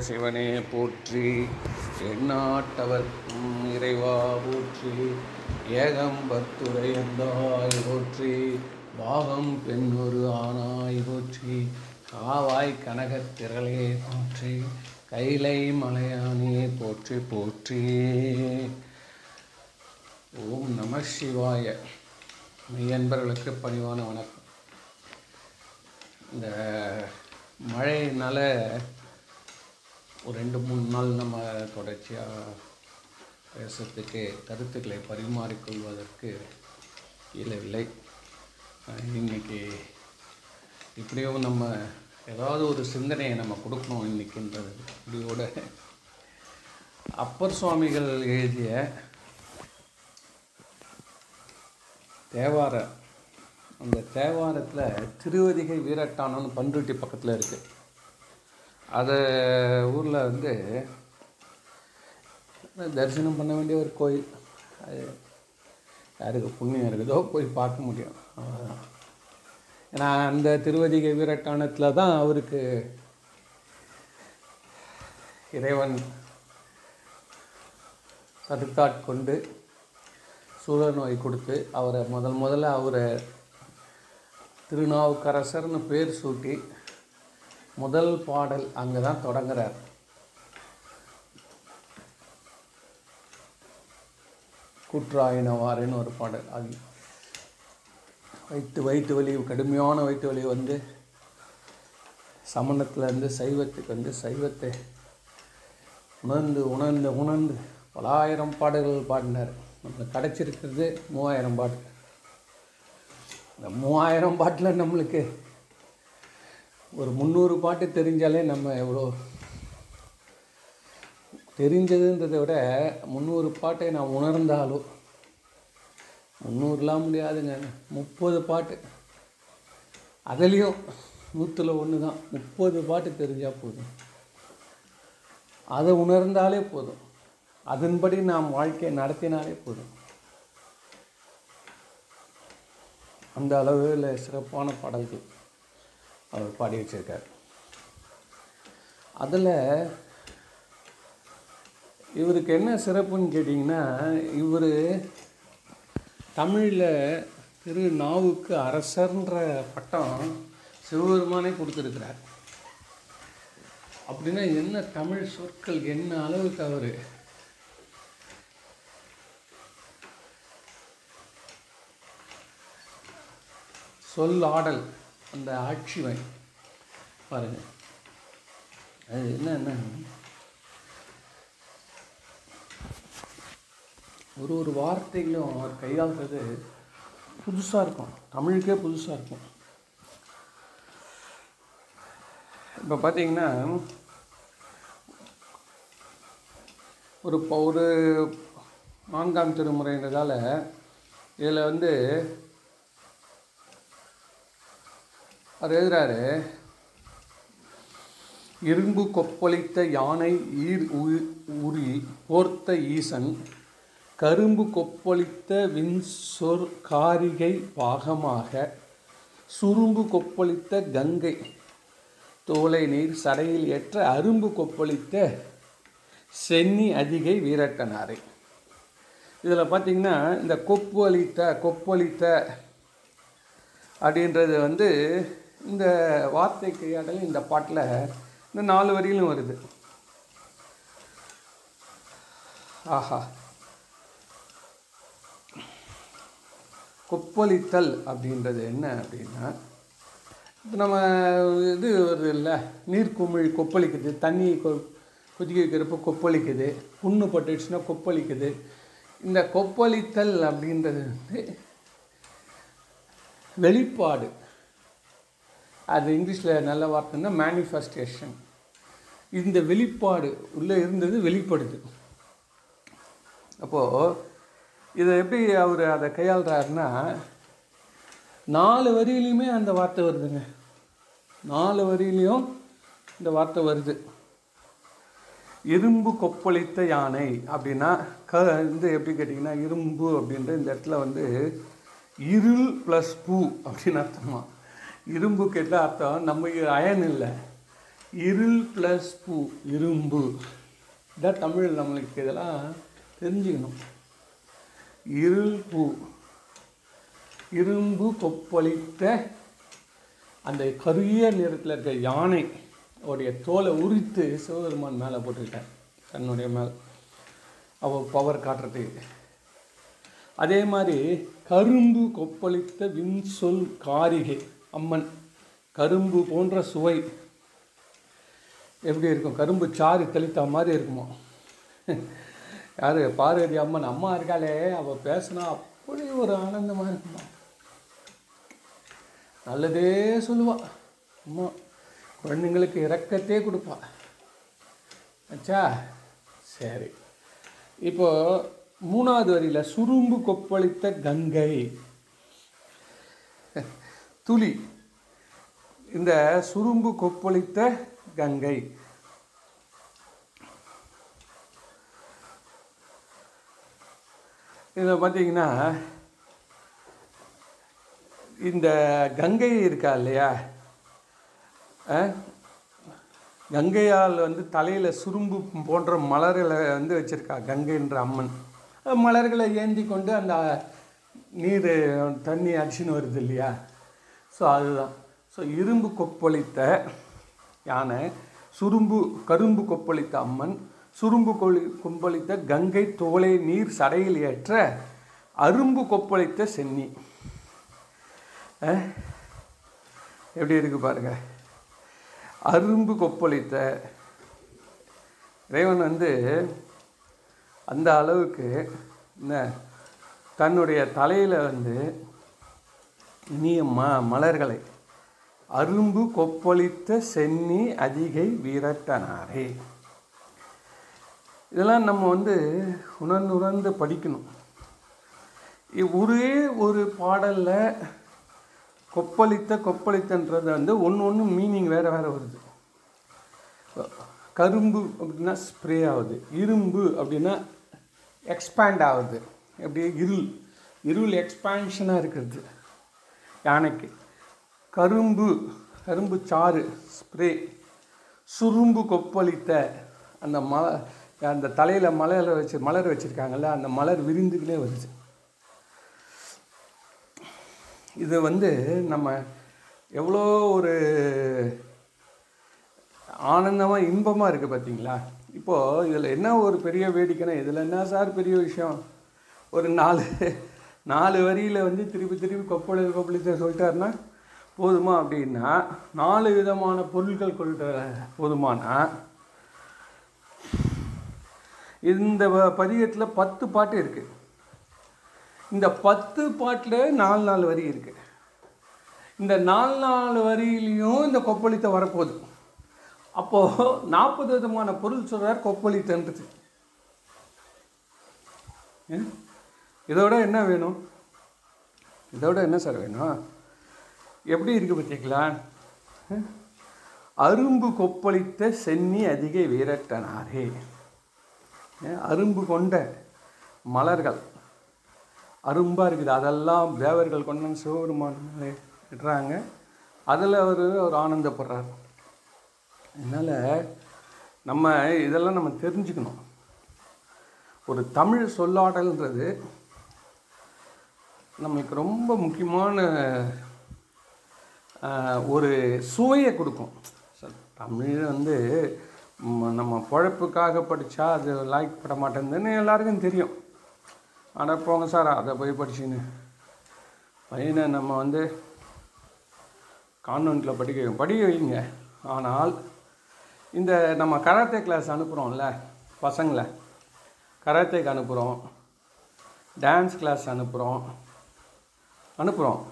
சிவனே போற்றி எண்ணாட்டவர்க்கும் இறைவா போற்றி ஏகம்பத்துரையந்தாய் போற்றி பாகம் பெண்ணொரு ஆனாய் போற்றி காவாய் கனகத் திரளே போற்றி கைலை மலையானே போற்றி போற்றி. ஓம் நம சிவாய. மெய்யன்பர்களுக்கு பணிவான வணக்கம். இந்த மழையினால் ஒரு ரெண்டு மூணு நாள் நம்ம தொடர்ச்சியாக பேசுறதுக்கு கருத்துக்களை பரிமாறிக்கொள்வதற்கு இயலவில்லை. அஹ் இன்னைக்கு இப்படியும் நம்ம ஏதாவது ஒரு சிந்தனையை நம்ம கொடுக்கணும் இன்னைக்குன்றது இப்படியோட அப்பர் சுவாமிகள் எழுதிய தேவார அந்த தேவாரத்தில் திருவதிகை வீரட்டானம்னு பண்ருட்டி பக்கத்தில் இருக்குது அது ஊரில் வந்து தரிசனம் பண்ண வேண்டிய ஒரு கோயில். அது யாருக்கு புண்ணியம் இருக்குதோ போய் பார்க்க முடியும். ஏன்னா அந்த திருவதிகை வீரட்டானத்தில் தான் அவருக்கு இறைவன் சதுக்காட்கொண்டு சூழ நோய் கொடுத்து அவரை முதல் முதல்ல அவரை திருநாவுக்கரசர்னு பேர் சூட்டி முதல் பாடல் அங்கே தான் தொடங்குறார். குற்றாயினவாறுன்னு ஒரு பாடல். அது வயிற்று வயிற்று வலி கடுமையான வயிற்று வலி வந்து சமணத்துலேருந்து சைவத்துக்கு வந்து சைவத்தை உணர்ந்து உணர்ந்து உணர்ந்து பலாயிரம் பாடல்கள் பாடினார். நம்மளுக்கு கிடச்சிருக்கிறது மூவாயிரம் பாட்டு இந்த மூவாயிரம் பாட்டில் நம்மளுக்கு ஒரு முந்நூறு பாட்டு தெரிஞ்சாலே நம்ம எவ்வளோ தெரிஞ்சதுன்றதை விட முந்நூறு பாட்டை நான் உணர்ந்தாலும் முந்நூறுலாம் முடியாதுங்க. முப்பது பாட்டு. அதுலேயும் நூற்றில் ஒன்று தான் முப்பது பாட்டு தெரிஞ்சால் போதும். அதை உணர்ந்தாலே போதும். அதன்படி நாம் வாழ்க்கையை நடத்தினாலே போதும். அந்த அளவில் சிறப்பான பாடல்கள். அவர் பாடி வச்சுருக்கார். அதில் இவருக்கு என்ன சிறப்புன்னு கேட்டிங்கன்னா இவர் தமிழில் திரு நாவுக்கு அரசர்ன்ற பட்டம் சிவபெருமானே கொடுத்துருக்கிறார். அப்படின்னா என்ன தமிழ் சொற்கள் என்ன அளவுக்கு அவர்? சொல் ஆடல். அந்த ஆட்சிமை பாருங்கள் அது என்னன்னா ஒரு ஒரு வார்த்தைகளும் அவர் கையாளுறது புதுசாக இருக்கும். தமிழுக்கே புதுசாக இருக்கும். இப்போ பார்த்தீங்கன்னா ஒரு ஒரு நான்காம் திருமுறைன்றதால இதில் வந்து அவர் எழுதுறாரு இரும்பு கொப்பளித்த யானை ஈர் உ- உரி போர்த்த ஈசன் கரும்பு கொப்பளித்த விண்சொர் காரிகை பாகமாக சுரும்பு கொப்பளித்த கங்கை தோலை நீர் சடையில் ஏற்ற அரும்பு கொப்பளித்த சென்னி அதிகை வீரட்டனாரை இதில் பார்த்தீங்கன்னா இந்த கொப்பளித்த கொப்பளித்த அப்படின்றது வந்து இந்த வார்த்தை கையாடல் இந்த பாட்டில் இந்த நாலு வரியிலும் வருது. ஆஹா. கொப்பளித்தல் அப்படின்றது என்ன அப்படின்னா இப்போ நம்ம இது வருது இல்லை நீர்க்குமிழ் கொப்பளிக்குது தண்ணி கொ கொதிக்க வைக்கிறப்ப கொப்பளிக்குது புண்ணு பட்டுடுச்சுன்னா கொப்பளிக்குது. இந்த கொப்பளித்தல் அப்படின்றது வந்து வெளிப்பாடு. அது இங்கிலீஷில் நல்ல வார்த்தைன்னா மேனிஃபெஸ்டேஷன் இந்த வெளிப்பாடு உள்ளே இருந்தது வெளிப்படுது. அப்போது இதை எப்படி அவர் அதை கையாளுறாருன்னா நாலு வரியிலையுமே அந்த வார்த்தை வருதுங்க. நாலு வரியிலையும் இந்த வார்த்தை வருது. இரும்பு கொப்பளித்த யானை அப்படின்னா க வந்து எப்படி கேட்டிங்கன்னா இரும்பு அப்படின்ற இந்த இடத்துல வந்து இருள் ப்ளஸ் பூ அப்படின்னு அர்த்தமாக இரும்பு என்ன அர்த்தம் நம்ம அயன் இல்லை. இருள் ப்ளஸ் பூ இரும்பு. இதான் தமிழ் நம்மளுக்கு இதெல்லாம் தெரிஞ்சுக்கணும். இருள் பூ. இரும்பு கொப்பளித்த அந்த கரிய நிறத்தில் இருக்க யானை உடைய தோலை உரித்து சிவபெருமான் மேலே போட்டுக்கிட்டேன் தன்னுடைய மேலே. அவள் பவர் காட்டுறதுக்கு. அதே மாதிரி கரும்பு கொப்பளித்த விண்சொல் காரிகை. அம்மன் கரும்பு போன்ற சுவை. எப்படி இருக்கும்? கரும்பு சாறு தெளித்த மாதிரி இருக்குமோ? யார்? பார்வதி அம்மன் அம்மா இருக்காளே அவள் பேசினா அப்படி ஒரு ஆனந்தமாக இருக்குமா? நல்லதே சொல்லுவா. அம்மா குழந்தைங்களுக்கு இறக்கத்தே கொடுப்பா. ஆச்சா சரி. இப்போ மூணாவது வரியில் சுரும்பு கொப்பளித்த கங்கை. துளி. இந்த சுரும்பு கொப்பளித்த கங்கை. இதில் பார்த்தீங்கன்னா இந்த கங்கை இருக்கா இல்லையா? கங்கையால் வந்து தலையில் சுரும்பு போன்ற மலர்களை வந்து வச்சுருக்கா கங்கைன்ற அம்மன். மலர்களை ஏந்தி கொண்டு அந்த நீர் தண்ணி அடிச்சுன்னு வருது இல்லையா? ஸோ அதுதான். ஸோ இரும்பு கொப்பளித்த யானை சுரும்பு கரும்பு கொப்பளித்த அம்மன் சுரும்பு கொளி கொப்பளித்த கங்கை தோலை நீர் சடையில் ஏற்ற அரும்பு கொப்பளித்த சென்னி. எப்படி இருக்கு பாருங்க. அரும்பு கொப்பளித்த இறைவன் வந்து அந்த அளவுக்கு என்ன தன்னுடைய தலையில் வந்து இனிய ம மலர்களை அரும்பு கொப்பளித்த சென்னி அதிகை வீரட்டனாரே. இதெல்லாம் நம்ம வந்து உணர்ந்துணர்ந்து படிக்கணும். ஒரே ஒரு பாடலில் கொப்பளித்த கொப்பளித்தன்றது வந்து ஒன்று ஒன்று மீனிங் வேறு வேறு வருது. கரும்பு அப்படின்னா ஸ்ப்ரே ஆகுது இரும்பு அப்படின்னா எக்ஸ்பேண்ட் ஆகுது. அப்படியே இருள் இருள் எக்ஸ்பான்ஷனாக இருக்கிறது. யானைக்கு. கரும்பு கரும்பு சாறு ஸ்ப்ரே சுரும்பு கொப்பளித்த அந்த மல அந்த தலையில் மலர் வச்சு மலர் வச்சுருக்காங்கல்ல அந்த மலர் விரிந்துக்கிட்டே வருது. இது வந்து நம்ம எவ்வளோ ஒரு ஆனந்தமாக இன்பமாக இருக்குது பார்த்தீங்களா இப்போது இதில் என்ன ஒரு பெரிய வேடிக்கைனா இதில் என்ன சார் பெரிய விஷயம்? ஒரு நாலு நாலு வரியில் வந்து திருப்பி திருப்பி கொப்பளி கொப்பளித்த சொல்லிட்டாருன்னா போதுமா அப்படின்னா நாலு விதமான பொருட்கள் கொள்கிற போதுமானா? இந்த பதிகத்தில் பத்து பாட்டு இருக்குது இந்த பத்து பாட்டில் நாலு நாலு வரி இருக்குது இந்த நாலு நாலு வரியிலையும் இந்த கொப்பளித்த வரப்போகுது. அப்போது நாற்பது விதமான பொருள் சொல்கிறார் கொப்பளித்தன்றது. ஏன்? இதோட என்ன வேணும்? இதோட என்ன சார் வேணும்? எப்படி இருக்கு பார்த்தீங்களா அரும்பு கொப்பளித்த சென்னி அதிக வீரட்டனாரே அரும்பு கொண்ட மலர்கள். அரும்பாக இருக்குது. அதெல்லாம் தேவர்கள் கொண்டு வந்து இடுறாங்க. அதில் அவர் ஒரு ஆனந்தப்படுறார். அதனால் நம்ம இதெல்லாம் நம்ம தெரிஞ்சுக்கணும். ஒரு தமிழ் சொல்லாடல்ன்றது நம்மளுக்கு ரொம்ப முக்கியமான ஒரு சுவையை கொடுக்கும். தமிழ் வந்து நம்ம பழப்புக்காக படித்தா அது லைக் பட மாட்டேங்குதுன்னு எல்லாருக்கும் தெரியும். ஆனால் போங்க சார் அதை போய் படிச்சுன்னு பையனை நம்ம வந்து கான்வெண்ட்டில் படிக்க வைங்க. படிக்க வைங்க. ஆனால் இந்த நம்ம கராத்தே கிளாஸ் அனுப்புகிறோம்ல பசங்களை. கராத்தேக்கு அனுப்புகிறோம் டான்ஸ் கிளாஸ் அனுப்புகிறோம் அனுப்புகிறோம்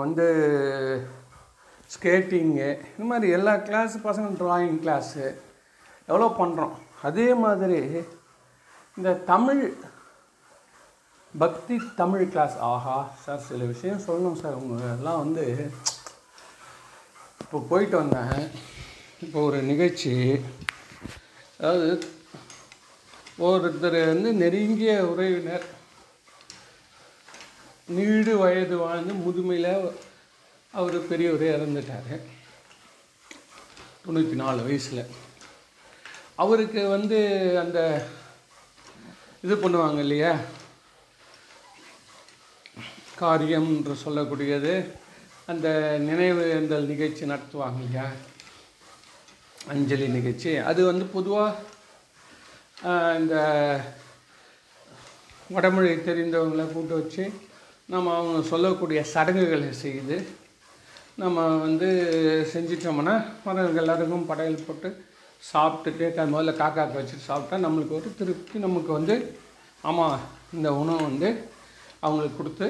வந்து ஸ்கேட்டிங்கு இந்த மாதிரி எல்லா கிளாஸ் பசங்க ட்ராயிங் கிளாஸு எவ்வளோ பண்ணுறோம் அதே மாதிரி இந்த தமிழ் பக்தி தமிழ் கிளாஸ் ஆஹா சார் சில விஷயம் சொல்லணும் சார் உங்கள் எல்லாம் வந்து இப்போ போயிட்டு வந்தேன். இப்போ ஒரு நிகழ்ச்சி அதாவது ஒருத்தர் வந்து நெருங்கிய உறவினர் நீடு வயது வாழ்ந்து முதுமையில் அவர் பெரியவர் இறந்துட்டார். தொண்ணூற்றி நாலு வயசில். அவருக்கு வந்து அந்த இது பண்ணுவாங்க இல்லையா? காரியம் என்று சொல்லக்கூடியது. அந்த நினைவு அந்தல் நிகழ்ச்சி நடத்துவாங்க இல்லையா? அஞ்சலி நிகழ்ச்சி. அது வந்து பொதுவாக இந்த வடமொழி தெரிந்தவங்களை கூட்டு வச்சு நம்ம அவங்க சொல்லக்கூடிய சடங்குகளை செய்து நம்ம வந்து செஞ்சிட்டோம்னா மற்றவங்க எல்லாருக்கும் படையல் போட்டு சாப்பிட்டுட்டு க- முதல்ல காக்காக்கு வச்சுட்டு சாப்பிட்டா நம்மளுக்கு ஒரு திருப்தி நமக்கு வந்து ஆமாம் இந்த உணவு வந்து அவங்களுக்கு கொடுத்து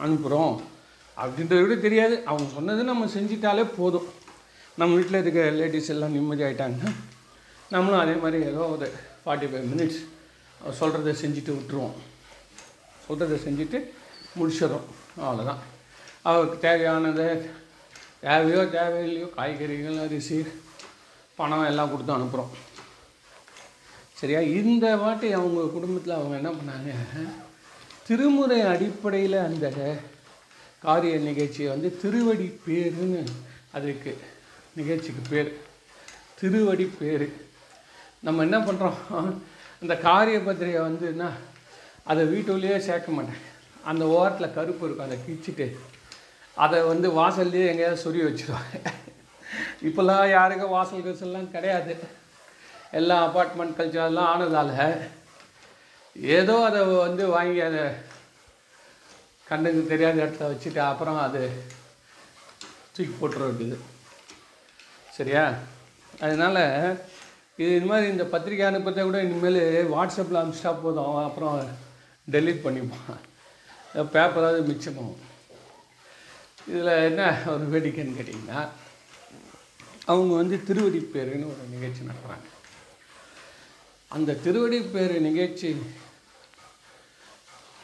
அனுப்புகிறோம் அப்படின்றது கூட தெரியாது. அவங்க சொன்னது நம்ம செஞ்சிட்டாலே போதும். நம்ம வீட்டில் இருக்க லேடிஸ் எல்லாம் நிம்மதி ஆகிட்டாங்கன்னா நம்மளும் அதே மாதிரி ஏதோ ஒரு ஃபார்ட்டி ஃபைவ் மினிட்ஸ் சொல்கிறத செஞ்சுட்டு விட்டுருவோம். சொல்கிறத செஞ்சுட்டு முடிச்சிடும். அவ்வளோதான் அவருக்கு தேவையானது தேவையோ தேவையில்லையோ காய்கறிகள் அரிசி பணம் எல்லாம் கொடுத்து அனுப்புகிறோம் சரியா? இந்த வாட்டி அவங்க குடும்பத்தில் அவங்க என்ன பண்ணாங்க? திருமுறை அடிப்படையில் அந்த காரிய நிகழ்ச்சியை வந்து திருவடி பேருன்னு அதுக்கு நிகழ்ச்சிக்கு பேர். திருவடி பேர். நம்ம என்ன பண்ணுறோம் அந்த காரிய பத்திரிகை வந்துன்னா அதை வீட்டுள்ளேயே சேர்க்க மாட்டேன் அந்த ஓரத்தில் கருப்பு இருக்கும் அதை கிழிச்சிட்டு. அதை வந்து வாசல்லையே எங்கேயாவது சொறி வச்சுருவாங்க. இப்போல்லாம் யாருக்கும் வாசல் கசல்லாம் கிடையாது. எல்லாம் அப்பார்ட்மெண்ட் கல்ச்சர் அதெல்லாம் ஆனதால் ஏதோ அதை வந்து வாங்கி அதை கண்ணுக்கு தெரியாத இடத்துல வச்சுட்டு அப்புறம் அது தூக்கி போட்டுருக்குது சரியா? அதனால் இது இது மாதிரி இந்த பத்திரிக்கை அனுப்புறதை கூட இனிமேல் வாட்ஸ்அப்பில் அனுப்பிச்சிட்டா போதும். அப்புறம் டெலீட் பண்ணிப்பான் பேப்பராவது மிச்சமாகும் இதில் என்ன ஒரு வேடிக்கைன்னு கேட்டிங்கன்னா அவங்க வந்து திருவடி பேருன்னு ஒரு நிகழ்ச்சி நடத்துகிறாங்க அந்த திருவடி பேர் நிகழ்ச்சி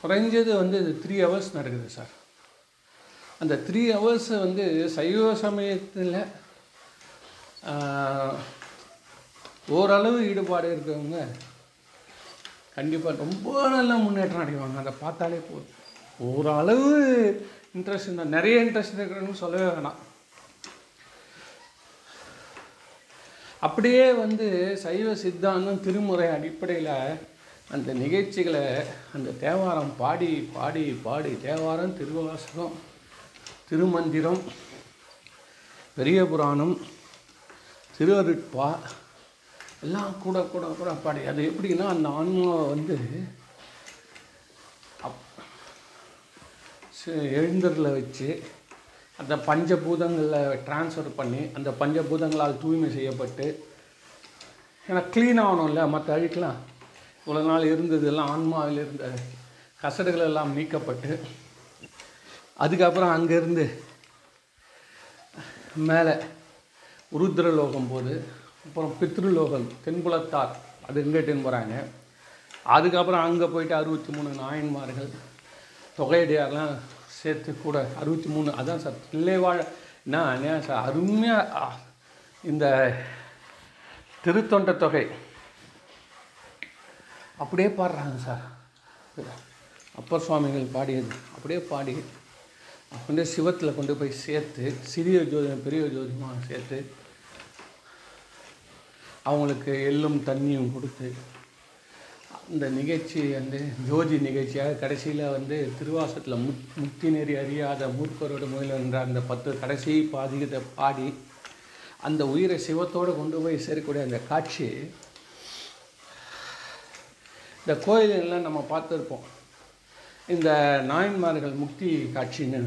குறைஞ்சது வந்து த்ரீ ஹவர்ஸ் நடக்குது சார். அந்த த்ரீ ஹவர்ஸ் வந்து சைவ சமயத்தில் ஓரளவு ஈடுபாடு இருக்கிறவங்க கண்டிப்பாக ரொம்ப நல்ல முன்னேற்றம் அடைவாங்க. அதை பார்த்தாலே போதும். ஓரளவு இன்ட்ரெஸ்ட் இருந்தால் நிறைய இன்ட்ரெஸ்ட் இருக்கிறவங்க சொல்லவே வேணாம். அப்படியே வந்து சைவ சித்தாந்தம் திருமுறை அடிப்படையில் அந்த நிகழ்ச்சிகளை அந்த தேவாரம் பாடி பாடி பாடி தேவாரம் திருவாசகம் திருமந்திரம் பெரிய புராணம் திருவருட்பா எல்லாம் கூட கூட கூட பாடி. அது எப்படின்னா அந்த ஆன்மாவை வந்து எழுந்தரில் வச்சு அந்த பஞ்சபூதங்களில் ட்ரான்ஸ்ஃபர் பண்ணி அந்த பஞ்சபூதங்களால் தூய்மை செய்யப்பட்டு ஏன்னா க்ளீன் ஆகணும்ல மற்ற அழுக்கெலாம். இவ்வளோ நாள் இருந்தது எல்லாம் ஆன்மாவில் இருந்த கசடுகள் எல்லாம் நீக்கப்பட்டு அதுக்கப்புறம் அங்கேருந்து மேலே உருத்திரலோகம் போது அப்புறம் பித்ருலோகம் தென்புலத்தார் அது எங்கிட்டுன்னு போகிறாங்க அதுக்கப்புறம் அங்கே போயிட்டு அறுபத்தி மூணு நாயன்மார்கள் தொகையடியார்லாம் சேர்த்து கூட அறுபத்தி மூணு. அதான் சார் பிள்ளைவாழ நான் ஏன் சார் அருமையாக இந்த திருத்தொண்ட தொகை. அப்படியே பாடுறாங்க சார். அப்பர் சுவாமிகள் பாடியது அப்படியே பாடி கொண்டு சிவத்தில் கொண்டு போய் சேர்த்து சிறிய ஜோதிடம் பெரிய ஜோதிடமாக சேர்த்து அவங்களுக்கு எள்ளும் தண்ணியும் கொடுத்து அந்த நிகழ்ச்சி வந்து ஜோதி நிகழ்ச்சியாக கடைசியில் வந்து திருவாசத்தில் முத் முக்தி நெறி அறியாத மூர்க்கரோட முதல் என்ற அந்த பத்து கடைசி பாதிகத்தை பாடி அந்த உயிரை சிவத்தோடு கொண்டு போய் சேரக்கூடிய அந்த காட்சி இந்த கோயிலெல்லாம் நம்ம பார்த்துருப்போம். இந்த நாயன்மார்கள் முக்தி காட்சின்னு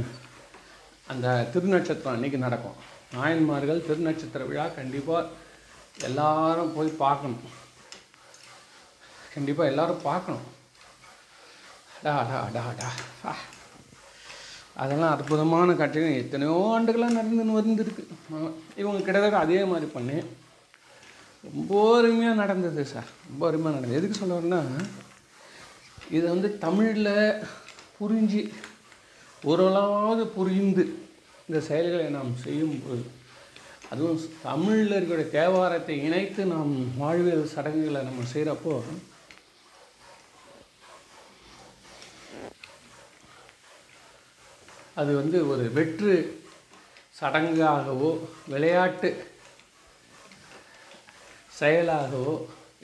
அந்த திருநட்சத்திரம் அன்னைக்கு நடக்கும். நாயன்மார்கள் திருநட்சத்திர விழா கண்டிப்பாக எல்லாரும் போய் பார்க்கணும். கண்டிப்பாக எல்லோரும் பார்க்கணும். டா டா டா டா அதெல்லாம் அற்புதமான காட்சிகள். எத்தனையோ ஆண்டுகளாக நடந்துன்னு வந்துருக்கு. இவங்க கிட்டத்தட்ட அதே மாதிரி பண்ணி ரொம்ப அருமையாக நடந்தது சார். ரொம்ப அருமையாக நடந்தது. எதுக்கு சொல்ல இதை இது வந்து தமிழில் புரிஞ்சு ஓரளவாவது புரிந்து இந்த செயல்களை நாம் செய்யும்போது அதுவும் தமிழில் இருக்கிற தேவாரத்தை இணைத்து நாம் வாழ்வியல் சடங்குகளை நம்ம செய்கிறப்போ அது வந்து ஒரு வெற்று சடங்காகவோ விளையாட்டு செயலாகவோ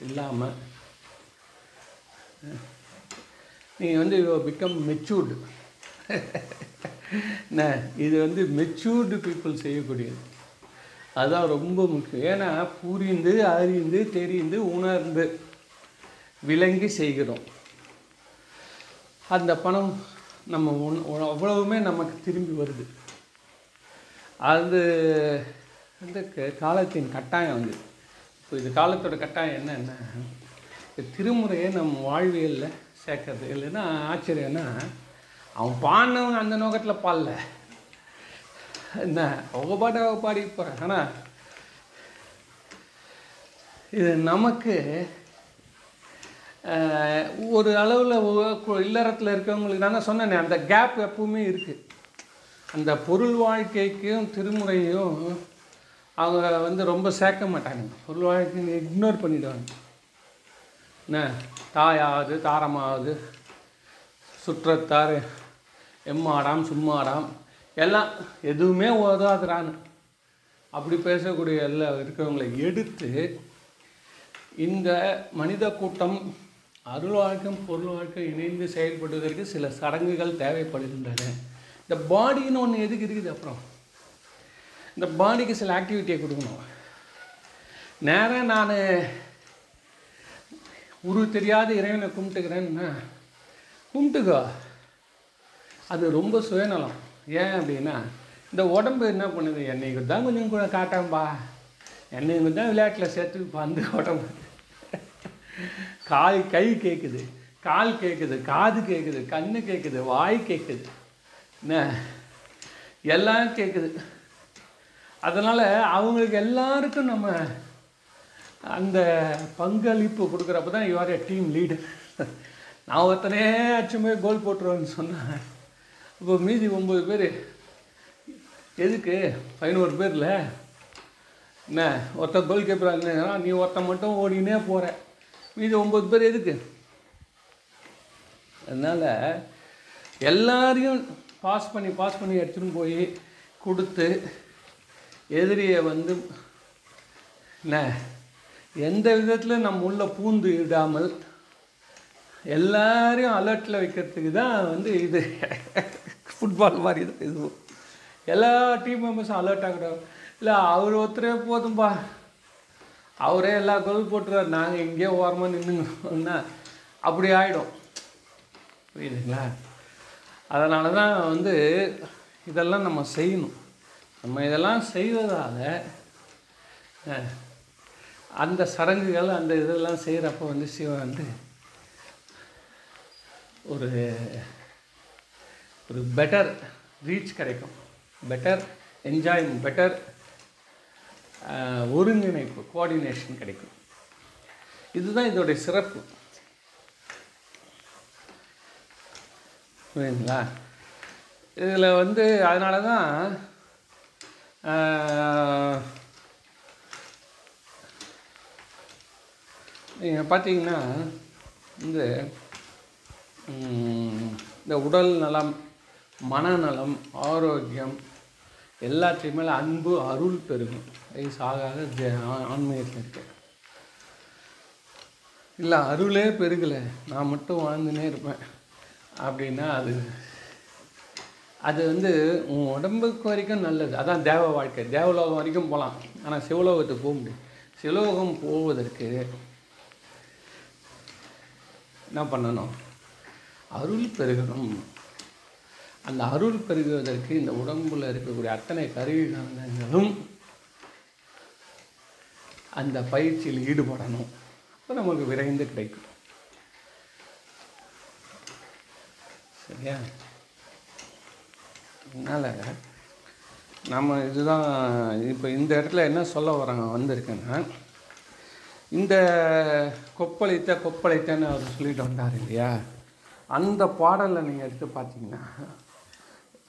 இல்லாமல் நீங்கள் வந்து பிகம் மெச்சூர்டு என்ன? இது வந்து மெச்சூர்டு பீப்புள் செய்யக்கூடியது. அதுதான் ரொம்ப முக்கியம். ஏன்னா புரிந்து அறிந்து தெரிந்து உணர்ந்து விளங்கி செய்கிறோம். அந்த பணம் நம்ம ஒன் அவ்வளவுமே நமக்கு திரும்பி வருது. அது வந்து காலத்தின் கட்டாயம் வந்து இப்போ இது காலத்தோட கட்டாயம் என்னன்னா இந்த திருமுறையை நம்ம வாழ்வியலில் சேர்க்கறது. இல்லைன்னா ஆச்சரியம்னா அவன் பாடினவன் அந்த நோக்கத்தில் பாடல. என்ன? அவங்க பாட்டு அவங்க பாடி போகிறேன் ஆனால் இது நமக்கு ஒரு அளவில் இல்லறத்தில் இருக்கிறவங்களுக்கு நான் தான் சொன்னேனே அந்த கேப் எப்பவுமே இருக்குது அந்த பொருள் வாழ்க்கைக்கும் திருமுறையும் அவங்க வந்து ரொம்ப சேர்க்க மாட்டாங்க பொருள் வாழ்க்கையை இக்னோர் பண்ணிவிடுவாங்க என்ன? தாயாவது தாரமாவது சுற்றத்தார் எம்மாடாம் சும்மாடாம் எல்லாம் எதுவுமே உதவாதுறான்னு அப்படி பேசக்கூடிய எல்லாம் இருக்கிறவங்களை எடுத்து இந்த மனித கூட்டம் அருள் வாழ்க்கை பொருள் வாழ்க்கை இணைந்து செயல்படுவதற்கு சில சடங்குகள் தேவைப்படுகின்றன. இந்த பாடின்னு ஒன்று எதுக்கு இருக்குது அப்புறம்? இந்த பாடிக்கு சில ஆக்டிவிட்டியை கொடுக்கணும். நேராக நான் உருவ தெரியாத இறைவனை கும்பிட்டுக்கிறேன்னா கும்பிட்டுக்கோ. அது ரொம்ப சுயநலம். ஏன் அப்படின்னா இந்த உடம்பு என்ன பண்ணுது? என்னைக்கு தான் கொஞ்சம் கூட காட்டாம்பா என்னைக்கு தான் விளையாட்டில் சேர்த்து அந்த உடம்பு கால் கை கேட்குது கால் கேட்குது காது கேட்குது கண்ணு கேட்குது வாய் கேட்குது என்ன? எல்லாம் கேட்குது அதனால் அவங்களுக்கு எல்லாருக்கும் நம்ம அந்த பங்களிப்பு கொடுக்குறப்ப தான் யுவர் ஏ டீம் லீடர் நான் ஒருத்தனே அச்சுமே கோல் போட்டுருவேன்னு சொன்னேன் இப்போ மீதி ஒம்பது பேர் எதுக்கு? பதினோரு பேரில். என்ன? ஒருத்தன் கோல் கீப்பர் நீ ஒருத்தன் மட்டும் ஓடினே போகிற மீதி ஒம்பது பேர் எதுக்கு? அதனால் எல்லாரையும் பாஸ் பண்ணி பாஸ் பண்ணி எடுத்துன்னு போய் கொடுத்து எதிரியை வந்து என்ன எந்த விதத்தில் நம்ம உள்ள பூந்து இடாமல் எல்லாரையும் அலர்ட்டில் வைக்கிறதுக்கு தான் வந்து இது ஃபுட்பால் மாதிரி தான் இதுவும் எல்லா டீம் மெம்பர்ஸும் அலர்ட் ஆகிடும் இல்லை அவர் ஒருத்தரே போதும்பா. அவரே எல்லா கோல் போட்டுருவார். நாங்கள் இங்கேயே ஓரமாக நின்றுங்கன்னா அப்படி ஆகிடும் புரியுதுங்களா? அதனால தான் வந்து இதெல்லாம் நம்ம செய்யணும். நம்ம இதெல்லாம் செய்வதால் அந்த சடங்குகள் அந்த இதெல்லாம் செய்கிறப்ப வந்து சிவன் வந்து ஒரு ஒரு பெட்டர் ரீச் கிடைக்கும். பெட்டர் என்ஜாயிங் பெட்டர் ஒருங்கிணைப்பு கோஆர்டினேஷன் கிடைக்கும். இதுதான் இதோடைய சிறப்பு. புரியுதுங்களா? இதில் வந்து அதனால தான் நீங்கள் பார்த்தீங்கன்னா இந்த இந்த உடல் நலம் மனநலம் ஆரோக்கியம் எல்லாத்தையும் மேலே அன்பு அருள் பெருகும். வயசு ஆக ஆக ஆன்மீகத்தில் இருக்கு. இல்லை அருளே பெருகலை. நான் மட்டும் வாழ்ந்துனே இருப்பேன். அப்படின்னா அது அது வந்து உன் உடம்புக்கு வரைக்கும் நல்லது. அதான் தேவ வாழ்க்கை. தேவலோகம் வரைக்கும் போகலாம் ஆனால் சிவலோகத்துக்கு போக முடியும் சிவலோகம் போவதற்கு என்ன பண்ணணும்? அருள் பெருகணும். அந்த அருள் பெருகுவதற்கு இந்த உடம்புல இருக்கக்கூடிய அத்தனை கருவி காரணங்களும் அந்த பயிற்சியில் ஈடுபடணும். அப்போ நமக்கு விரைந்து கிடைக்கும். சரியா? அதனால் நம்ம இதுதான் இப்போ இந்த இடத்துல என்ன சொல்ல வராங்க வந்திருக்கேன்னா இந்த கொப்பளித்த கொப்பளித்தன்னு அவர் சொல்லிட்டு வந்தார் இல்லையா? அந்த பாடலை நீங்கள் எடுத்து பார்த்தீங்கன்னா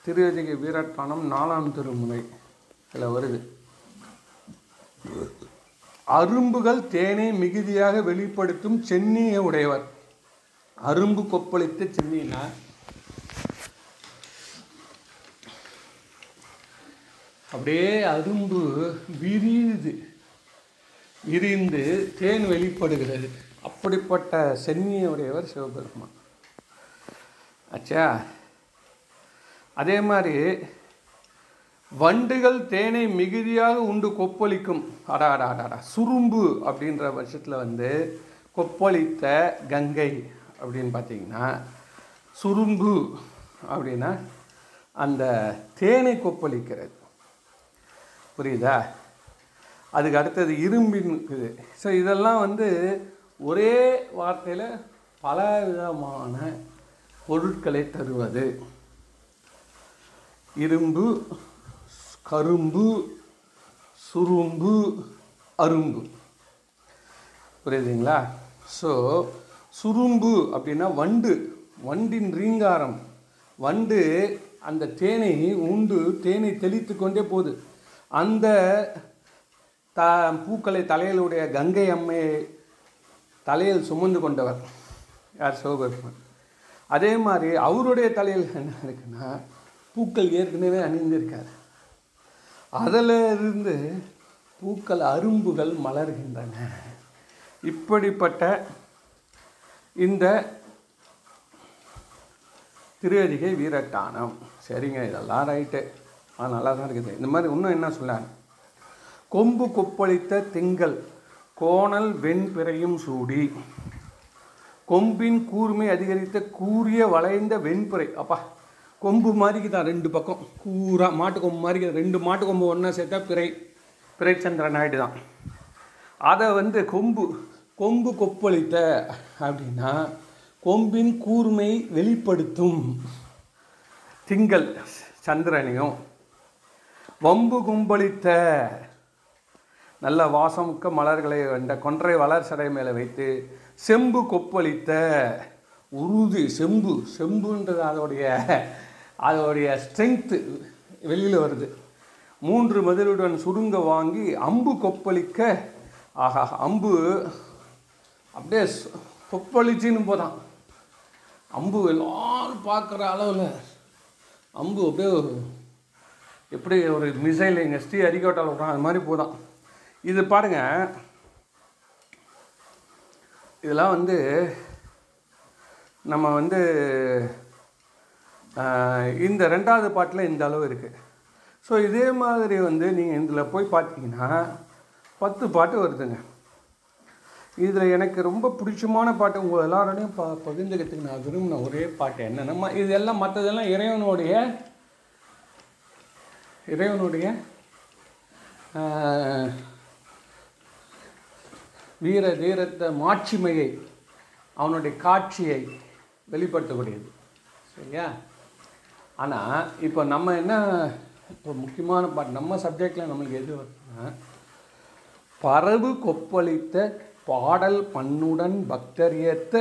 திருவதிகை வீரட்டானம் நாலாம் திருமுறை இதில் வருது. அரும்புகள் தேனை மிகுதியாக வெளிப்படுத்தும் சென்னியை உடையவர். அரும்பு கொப்பளித்த சென்னினா அப்படியே அரும்பு விரியுது. விரிந்து தேன் வெளிப்படுகிறது. அப்படிப்பட்ட சென்னியுடையவர் சிவபெருமான். ஆச்சா? அதே மாதிரி வண்டுகள் தேனை மிகுதியாக உண்டு கொப்பளிக்கும். அடா அடா அடாடா சுரும்பு அப்படின்ற பட்சத்தில் வந்து கொப்பளித்த கங்கை அப்படின்னு பார்த்தீங்கன்னா சுரும்பு அப்படின்னா அந்த தேனை கொப்பளிக்கிறது. புரியுதா? அதுக்கு அடுத்தது இரும்பின் இருக்குது ஸோ இதெல்லாம் வந்து ஒரே வார்த்தையில் பல விதமான பொருட்களை தருவது. இரும்பு கரும்பு சுரும்பு அரும்பு. புரியுதுங்களா? ஸோ சுரும்பு அப்படின்னா வண்டு வண்டின் ரீங்காரம். வண்டு அந்த தேனை உண்டு தேனை தெளித்து கொண்டே போகுது. அந்த த பூக்களை தலையிலுடைய கங்கை அம்மையை தலையில் சுமந்து கொண்டவர். யார்? சிவபெருமான். அதே மாதிரி அவருடைய தலையில் என்ன இருக்குன்னா பூக்கள் ஏற்கனவே அணிந்திருக்காரு அதில் இருந்து பூக்கள் அரும்புகள் மலர்கின்றன. இப்படிப்பட்ட இந்த திருவதிகை வீரட்டானம். சரிங்க இதெல்லாம் ரைட்டு ஆ நல்லா தான் இருக்குது. இந்த மாதிரி இன்னும் என்ன சொல்லாங்க கொம்பு கொப்பளித்த திங்கள் கோணல் வெண்பிறையும் சூடி. கொம்பின் கூர்மை அதிகரித்த கூரிய வளைந்த வெண்பிறை அப்பா கொம்பு மாதிரிக்கு தான் ரெண்டு பக்கம். கூரா மாட்டு கொம்பு மாதிரி ரெண்டு மாட்டு கொம்பு ஒன்றா சேர்த்தா பிறை பிறைச்சந்திரன் ஆயிட்டு தான் அதை வந்து கொம்பு கொம்பு கொப்பளித்த அப்படின்னா கொம்பின் கூர்மை வெளிப்படுத்தும். திங்கள் சந்திரனையும் வம்பு கும்பளித்த நல்ல வாசமுக்க மலர்களை வேண்ட கொன்றை வளர் சடை மேலே வைத்து செம்பு கொப்பளித்த உருது செம்பு செம்புன்றது அதோடைய அதோடைய ஸ்ட்ரென்த்து வெளியில் வருது. மூன்று மதிலுடன் சுருங்க வாங்கி அம்பு கொப்பளிக்க ஆஹா அம்பு அப்படியே கொப்பளிச்சின்னு போதான். அம்பு எல்லாரும் பார்க்குற அளவில் அம்பு அப்படியே எப்படி ஒரு மிசைல் எங்கள் ஸ்ரீ அரிக்கோட்டால் விட்றான் அது மாதிரி போதான். இது பாருங்கள் இதெல்லாம் வந்து நம்ம வந்து இந்த ரெண்டாவது பாட்டில் இந்த அளவு இருக்குது ஸோ இதே மாதிரி வந்து நீங்கள் இதில் போய் பார்த்தீங்கன்னா பத்து பாட்டு வருதுங்க. இதில் எனக்கு ரொம்ப பிடிச்சமான பாட்டு உங்கள் எல்லாரோடையும் ப பகிர்ந்துக்கிறதுக்கு நான் விரும்பின ஒரே பாட்டு என்னென்னா இது எல்லாம் மற்றதெல்லாம் இறைவனுடைய இறைவனுடைய வீர தீரத்த மாட்சிமையை அவனுடைய காட்சியை வெளிப்படுத்தக்கூடியது. சரியா? ஆனால் இப்போ நம்ம என்ன இப்போ முக்கியமான பாட்டு நம்ம சப்ஜெக்டில் நம்மளுக்கு எது வருதுன்னா பரவு கொப்பளித்த பாடல் பண்ணுடன் பக்தரியத்த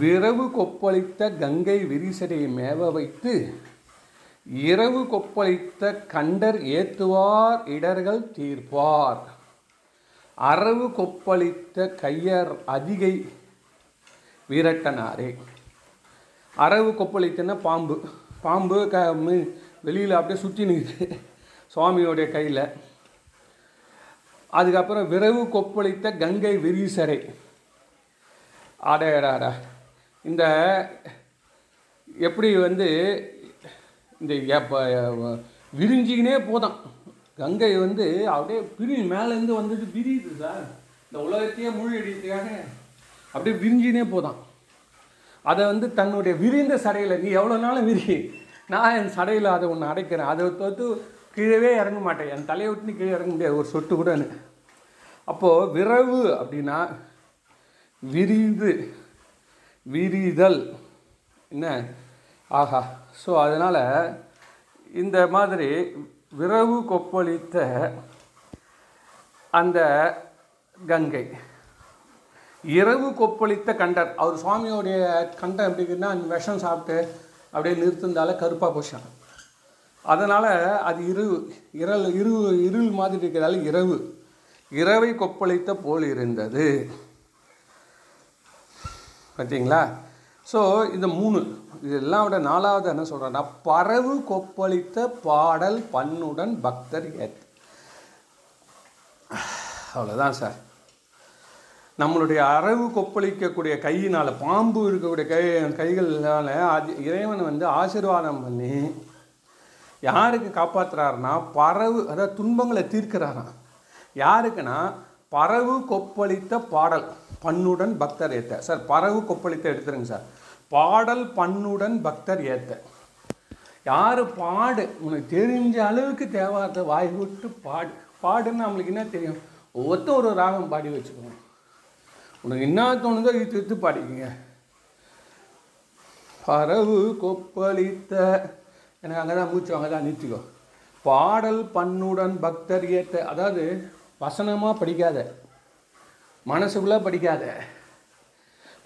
விரவு கொப்பளித்த கங்கை விரிசடையை மேவ வைத்து இரவு கொப்பளித்த கண்டர் ஏத்துவார் இடர்கள் தீர்ப்பார். அரவு கொப்பளித்த கையர் அதிகை வீரட்டனாரே. அரவு கொப்பளித்தன பாம்பு. பாம்பு க வெளியில் அப்படியே சுற்றி நிற்குது சுவாமியோடைய கையில். அதுக்கப்புறம் விரவு கொப்பளித்த கங்கை விரிசடை அடையடாடா இந்த எப்படி வந்து இந்த விரிஞ்சிக்கினே போதான். கங்கை வந்து அப்படியே பிரி மேலேருந்து வந்தது விரியுது சார். இந்த உலகத்தையே மூழ்கடிக்கிறதுக்காக அப்படியே விரிஞ்சினே போதான். அதை வந்து தன்னுடைய விரிந்த சடையில் நீ எவ்வளோ நாளும் விரி? நான் என் சடையில் அதை ஒன்று அடைக்கிறேன். அதை தொட்டு கீழே இறங்க மாட்டேன். என் தலையை விட்டு கீழே இறங்க முடியாது. ஒரு சொட்டு கூட அப்போது விரவு அப்படின்னா விரிந்து விரிதல். என்ன? ஆஹா. ஸோ அதனால் இந்த மாதிரி விரவு கொப்பளித்த அந்த கங்கை. இரவு கொப்பளித்த கண்டர். அவர் சுவாமியோடைய கண்டம் எப்படி இருக்குன்னா அந்த விஷம் சாப்பிட்டு அப்படியே நிறுத்திருந்தால கருப்பாக போச்சாங்க அதனால் அது இரு இரல் இரு இருள் மாதிரி இருக்கிறதால இரவு. இரவை கொப்பளித்த போல் இருந்தது. பார்த்தீங்களா? ஸோ இந்த மூணு இதெல்லாம் விட நாலாவது என்ன சொல்கிறேன்னா பறவு கொப்பளித்த பாடல் பண்ணுடன் பக்தர் ஏத் அவ்வளோதான் சார். நம்மளுடைய அரவு கொப்பளிக்கக்கூடிய கையினால் பாம்பு இருக்கக்கூடிய கை கைகளால் அது இறைவன் வந்து ஆசீர்வாதம் பண்ணி யாருக்கு காப்பாற்றுறாருன்னா பறவு அதாவது துன்பங்களை தீர்க்கிறாராம். யாருக்குன்னா பறவு கொப்பளித்த பாடல் பண்ணுடன் பக்தர் ஏத்த. சார் பறவு கொப்பளித்த எடுத்துருங்க சார். பாடல் பண்ணுடன் பக்தர் ஏத்த. யார் பாடு? உனக்கு தெரிஞ்ச அளவுக்கு தேவாரத்தை வாய் விட்டு பாடு. பாடுன்னு நம்மளுக்கு என்ன தெரியும்? ஒவ்வொருத்தரும் ஒரு ராகம் பாடி வச்சுக்கணும். உனக்கு என்ன தோணுதோ இழுத்து இழுத்து பாடிக்கிங்க. பறவு கொப்பளித்த எனக்கு அங்கே தான் மூச்சு அங்கே தான் நிறுத்திக்கோ. பாடல் பண்ணுடன் பக்தர் ஏற்ற அதாவது வசனமாக படிக்காத மனசுக்குள்ளே படிக்காத.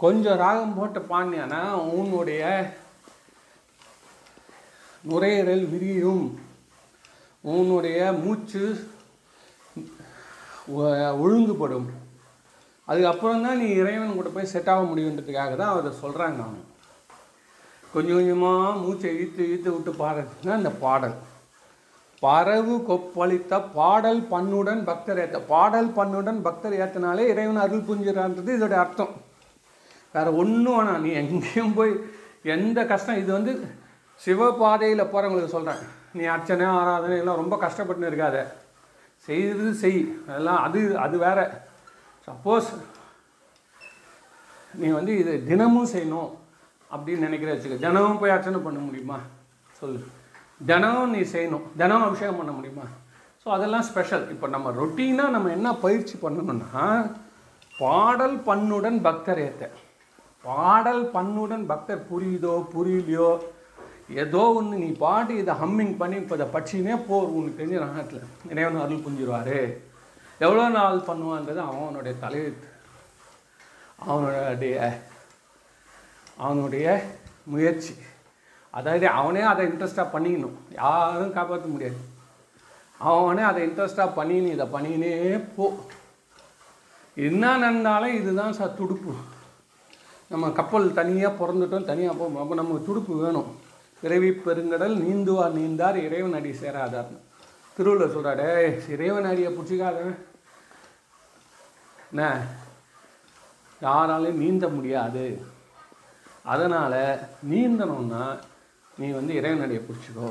கொஞ்சம் ராகம் போட்டு பாடினியானா உன்னுடைய நுரையீரல் விரியும். உன்னுடைய மூச்சு ஒழுங்குபடும் அதுக்கப்புறம் தான் நீ இறைவன் கூட போய் செட் ஆக முடியுன்றதுக்காக தான் அதை சொல்கிறாங்க அவங்க. கொஞ்சம் கொஞ்சமாக மூச்சை இழுத்து இழுத்து விட்டு பாடுறதுன்னா இந்த பாடல். பறவு கொப்பளித்த பாடல் பண்ணுடன் பக்தர் ஏத்த பாடல் பண்ணுடன் பக்தர் ஏற்றினாலே இறைவன் அருள் புரிஞ்சுறான்றது இதோட அர்த்தம். வேறு ஒன்றும் வேணாம் நீ எங்கேயும் போய் எந்த கஷ்டம் இது வந்து சிவபாதையில் போகிறவங்களுக்கு சொல்கிறேன் நீ அர்ச்சனை ஆராதனை எல்லாம் ரொம்ப கஷ்டப்பட்டுன்னு இருக்காத. செய்து செய். அதெல்லாம் அது அது வேற. சப்போஸ் நீ வந்து இது தினமும் செய்யணும் அப்படின்னு நினைக்கிற வச்சுக்க. தினமும் போய் அர்ச்சனை பண்ண முடியுமா? சொல்லு. தினமும் நீ செய்யணும். தினமும் அபிஷேகம் பண்ண முடியுமா? ஸோ அதெல்லாம் ஸ்பெஷல் இப்போ நம்ம ரொட்டீனாக நம்ம என்ன பயிற்சி பண்ணணும்னா பாடல் பண்ணுடன் பக்தர் ஏத்த. பாடல் பண்ணுடன் பக்தர் புரியுதோ புரியலையோ? ஏதோ ஒன்று நீ பாட்டு இதை ஹம்மிங் பண்ணி இப்போ இதை பட்சினே போர் உனக்கு தெரிஞ்ச நாட்டில் இறைவன் அருள் புரிஞ்சிருவாரு. எவ்வளோ நாள் பண்ணுவான்றது அவனுடைய தலையெழுத்து. அவனுடைய அவனுடைய முயற்சி. அதாவது அவனே அதை இன்ட்ரெஸ்டாக பண்ணிக்கணும். யாரும் காப்பாற்ற முடியாது. அவனே அதை இன்ட்ரெஸ்டாக பண்ணினு இதை பண்ணினே போ. என்ன நடந்தாலும் இதுதான் சார் துடுப்பு. நம்ம கப்பல் தனியாக பிறந்துட்டோம் தனியாக போகும் அப்போ நமக்கு துடுப்பு வேணும். பிறவி பெருங்கடல் நீந்துவார் நீந்தார் இறைவன் அடி சேராதார்னு. திருவள்ளுவர் சொல்கிறாடே இறைவன் அடியை பிடிச்சிக்காதவன். என்ன? யாராலையும் நீந்த முடியாது. அதனால் நீந்தணும்னா நீ வந்து இறைவனடியை பிடிச்சிக்கோ.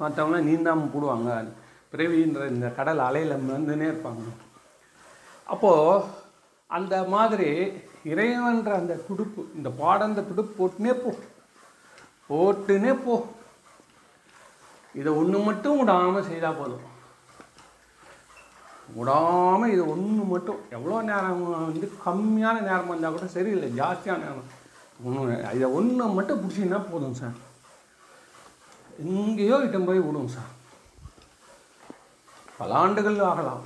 மற்றவங்களாம் நீந்தாமல் போடுவாங்க. பிறவின்ற இந்த கடல் அலையில் வந்துனே இருப்பாங்க. அப்போது அந்த மாதிரி இறைவன்ற அந்த துடுப்பு இந்த பாடந்த துடுப்பு போட்டுனே போ. போட்டுனே போ. இதை ஒன்று மட்டும் விடாமல் செய்தால் போதும். விடாமல் இது ஒன்று மட்டும். எவ்வளோ நேரம் வந்து கம்மியான நேரம் வந்தால் கூட சரியில்லை ஜாஸ்தியான நேரம். ஒன்று இதை ஒன்று மட்டும் பிடிச்சிங்கன்னா போதும் சார். எங்கேயோ இட்டம் போய் விடும் சார். பல ஆண்டுகள் ஆகலாம்.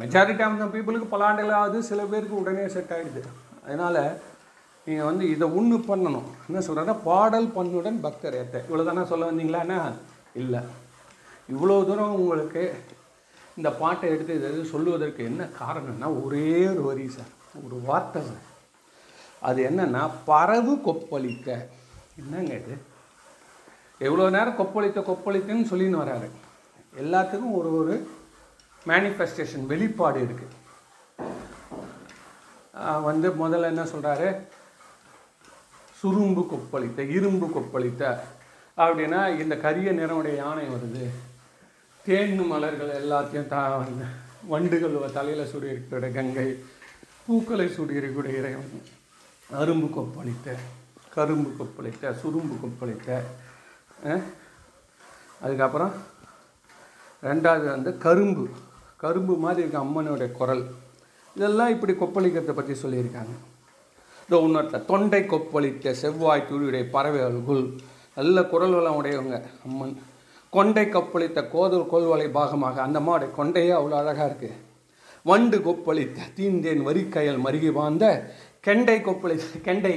மெஜாரிட்டி ஆஃப் த பீப்புளுக்கு பல ஆண்டுகள் ஆகுது சில பேருக்கு உடனே செட் ஆகிடுது அதனால் நீங்கள் வந்து இதை ஒன்று பண்ணணும். என்ன சொல்கிறேன்னா பாடல் பண்ணுடன் பக்தர் ஏற்ற இவ்வளோ தானே சொல்ல வந்தீங்களாண்ணா இல்லை. இவ்வளோ தூரம் உங்களுக்கு இந்த பாட்டை எடுத்து இதை சொல்லுவதற்கு என்ன காரணம்னா ஒரே ஒரு வரி சார். ஒரு வார்த்தை சார். அது என்னென்னா பறவு கொப்பளிக்க. என்னங்க இது? எவ்வளோ நேரம் கொப்பளித்த கொப்பளித்தன்னு சொல்லின்னு வராரு. எல்லாத்துக்கும் ஒரு ஒரு மேனிஃபெஸ்டேஷன் வெளிப்பாடு இருக்குது வந்து முதல்ல என்ன சொல்கிறாரு சுரும்பு கொப்பளித்த இரும்பு கொப்பளித்த. அப்படின்னா இந்த கரிய நிறமுடைய யானை வருது. தேன் மலர்கள் எல்லாத்தையும் தா வண்டுகள் தலையில் சூடியிருக்கிற கங்கை பூக்களை சூடி இறைவன் அரும்பு கொப்பளித்த கரும்பு கொப்பளித்த சுரும்பு கொப்பளித்த அதுக்கப்புறம் ரெண்டாவது வந்து கரும்பு. கரும்பு மாதிரி இருக்க அம்மனுடைய குரல். இதெல்லாம் இப்படி கொப்பளிக்கிறதை பற்றி சொல்லியிருக்காங்க. இந்த உன்னத்தில் தொண்டை கொப்பளித்த செவ்வாய் துளியுடைய பறவைகளுக்குள் நல்ல குரல் உடையவங்க அம்மன். கொண்டை கொப்பளித்த கோதல் கொள்வலை பாகமாக அந்த மாடு கொண்டையே அவ்வளோ அழகாக இருக்குது வண்டு கொப்பளித்த தீந்தேன் வரிக்கயல் மருகி வாழ்ந்த கெண்டை கொப்பளித்த கெண்டை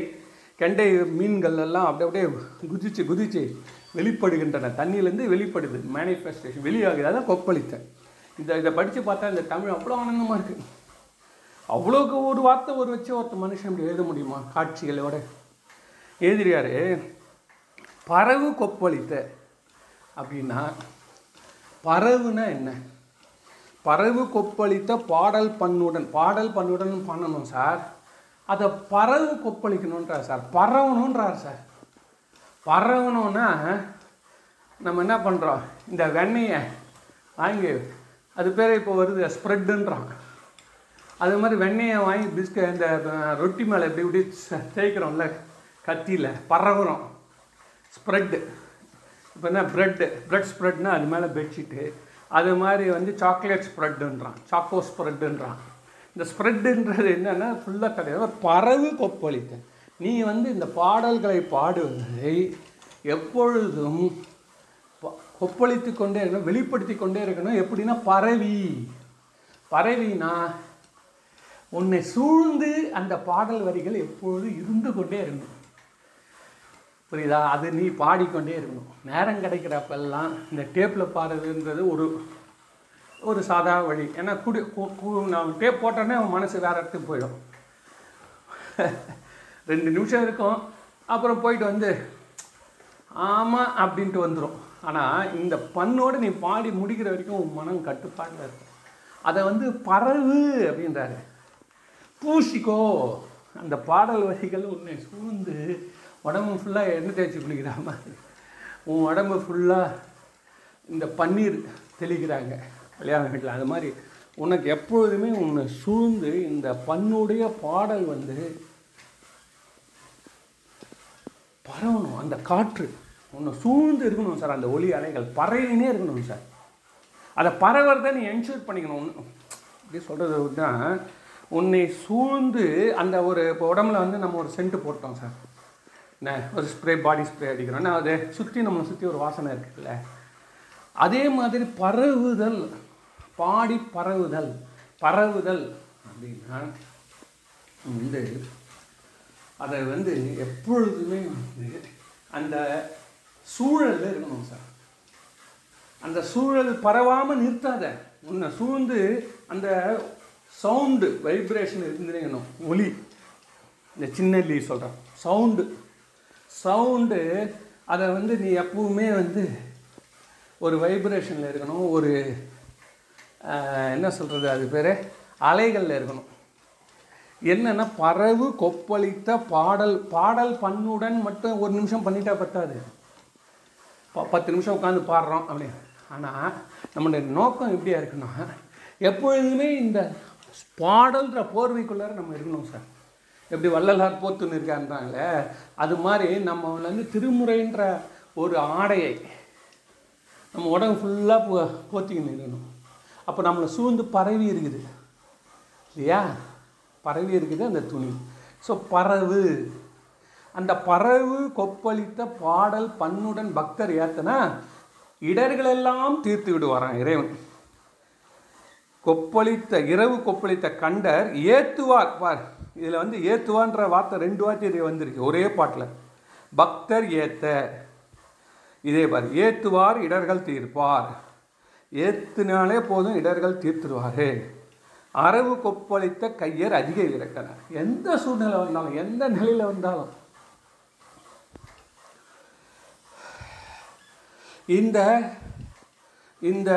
கெண்டை மீன்கள் எல்லாம் அப்படியே அப்படியே குதிச்சு குதிச்சு வெளிப்படுகின்றன. தண்ணியிலேருந்து வெளிப்படுது. மேனிஃபெஸ்டேஷன் வெளியாகுது. அதான் கொப்பளித்த. இந்த இதை படித்து பார்த்தா இந்த தமிழ் அவ்வளோ ஆனந்தமாக இருக்குது அவ்வளோக்கு ஒரு வார்த்தை ஒரு வச்சு ஒருத்த மனுஷன் இப்படி எழுத முடியுமா? காட்சிகளோட. எழுதிருக்காரு. பறவு கொப்பளித்த அப்படின்னா பறவுனா என்ன? பறவு கொப்பளித்த பாடல் பண்ணுடன் பாடல் பண்ணுடன் பண்ணணும் சார். அதை பறவு கொப்பளிக்கணுன்றார் சார். பறவணுன்றார் சார். பரவணும்னா நம்ம என்ன பண்ணுறோம் இந்த வெண்ணெயை வாங்கி அது பேர் இப்போ வருது ஸ்ப்ரெட்டுன்றான் அது மாதிரி வெண்ணெயை வாங்கி பிஸ்க இந்த ரொட்டி மேலே இப்படி இப்படி ச- தேய்க்கிறோம்ல கத்தியில் பரவுறோம். ஸ்ப்ரெட்டு இப்போ என்ன ப்ரெட்டு ப்ரெட் ஸ்ப்ரெட்னா அது மேலே பெட்ஷீட்டு அது மாதிரி வந்து சாக்லேட் ஸ்ப்ரெட்டுன்றான் சாக்கோ ஸ்ப்ரெட்டுன்றான் இந்த ஸ்ப்ரெட்டுன்றது என்னென்னா ஃபுல்லாக கிடையாது. பறவு கொப்பளித்த நீ வந்து இந்த பாடல்களை பாடுவதை எப்பொழுதும் கொப்பளித்து கொண்டே இருக்கணும் வெளிப்படுத்தி கொண்டே இருக்கணும். எப்படின்னா பரவி. பரவினா உன்னை சூழ்ந்து அந்த பாடல் வரிகள் எப்பொழுதும் இருந்து கொண்டே இருக்கணும் புரியுதா? அது நீ பாடிக்கொண்டே இருக்கணும். நேரம் கிடைக்கிறப்பெல்லாம் இந்த டேப்பில் பாடுறதுன்றது ஒரு ஒரு சாதா வழி. ஏன்னா குடி கு- நான் டேப் போட்டோன்னே அவன் மனசு வேறு இடத்துக்கு போயிடும். ரெண்டு நிமிஷம் இருக்கும். அப்புறம் போயிட்டு வந்து ஆமாம் அப்படின்ட்டு வந்துடும் ஆனால் இந்த பண்ணோடு நீ பாடி முடிக்கிற வரைக்கும் உன் மனம் கட்டுப்பாடில் இருக்கும். அதை வந்து பறவு அப்படின்றாரு. பூசிக்கோ. அந்த பாடல் வரிகள் உன்னை சூழ்ந்து உடம்பு ஃபுல்லாக எண்ணெய் தேய்ச்சி குளிக்கிறாம? உன் உடம்பு ஃபுல்லாக இந்த பன்னீர் தெளிக்கிறாங்க. கல்யாண வீட்டில் அது மாதிரி உனக்கு எப்பொழுதுமே உன்னை சூழ்ந்து இந்த பண்ணுடைய பாடல் வந்து பரவணும். அந்த காற்று. உன்னை சூழ்ந்து இருக்கணும் சார் அந்த ஒலி அலைகள். பறவைனே இருக்கணும் சார். அதை பரவறதை நீ என்ஷூர் பண்ணிக்கணும். ஒன்று இப்படி சொல்கிறது தான் உன்னை சூழ்ந்து அந்த ஒரு இப்போ உடம்புல வந்து நம்ம ஒரு சென்ட் போட்டோம் சார். என்ன ஒரு ஸ்ப்ரே பாடி ஸ்ப்ரே அடிக்கிறோம்னா அதை சுற்றி நம்மளை சுற்றி ஒரு வாசனை இருக்குல்ல. அதே மாதிரி பரவுதல் பாடி பரவுதல் பரவுதல் அப்படின்னா வந்து அதை வந்து எப்பொழுதுமே வந்து அந்த சூழலில் இருக்கணும் சார். அந்த சூழல் பரவாமல் நிறுத்தாத. உன்னை சூழ்ந்து அந்த சவுண்டு வைப்ரேஷன் இருந்துருக்கணும் ஒலி. இந்த சின்ன லீ சொல்கிறேன் சவுண்டு சவுண்டு அதை வந்து நீ எப்பவுமே வந்து ஒரு வைப்ரேஷனில் இருக்கணும் ஒரு என்ன சொல்கிறது அது பேர்? அலைகளில் இருக்கணும். என்னென்னா பறவு கொப்பளித்த பாடல் பாடல் பண்ணுடன் மட்டும் ஒரு நிமிஷம் பண்ணிட்டா பத்தாது. ப- பத்து நிமிஷம் உட்காந்து பாடுறோம் அப்படி. ஆனால் நம்மளுடைய நோக்கம் எப்படியா இருக்குன்னா எப்பொழுதுமே இந்த பாடல்கிற போர்வைக்குள்ளார நம்ம இருக்கணும் சார். எப்படி வள்ளலார் போத்துன்னு இருக்கான்றாங்களே அது மாதிரி நம்ம வந்து திருமுறைன்ற ஒரு ஆடையை நம்ம உடம்பு ஃபுல்லாக போ போத்திக்கின்னு இருக்கணும். அப்போ நம்மளை சூழ்ந்து பரவி இருக்குது. இல்லையா? பரவி இருக்குது அந்த துணி. ஸோ பறவு அந்த பறவு கொப்பளித்த பாடல் பண்ணுடன் பக்தர் ஏத்தனா இடர்களெல்லாம் தீர்த்து விடுவாராம் இறைவன். கொப்பளித்த இரவு கொப்பளித்த கண்டர் ஏத்துவார். பார் இதில் வந்து ஏத்துவான்ற வார்த்தை ரெண்டு வார்த்தை இது வந்திருக்கு. ஒரே பாட்டில். பக்தர் ஏத்த. இதே பாரு. ஏத்துவார் இடர்கள் தீர்ப்பார். ஏத்துனாலே போதும் இடர்கள் தீர்த்துருவார் அரவு கொப்பளித்த கையர் அதிக இறக்கிறார் எந்த சூழ்நிலை வந்தாலும் எந்த நிலையில் வந்தாலும். இந்த இந்த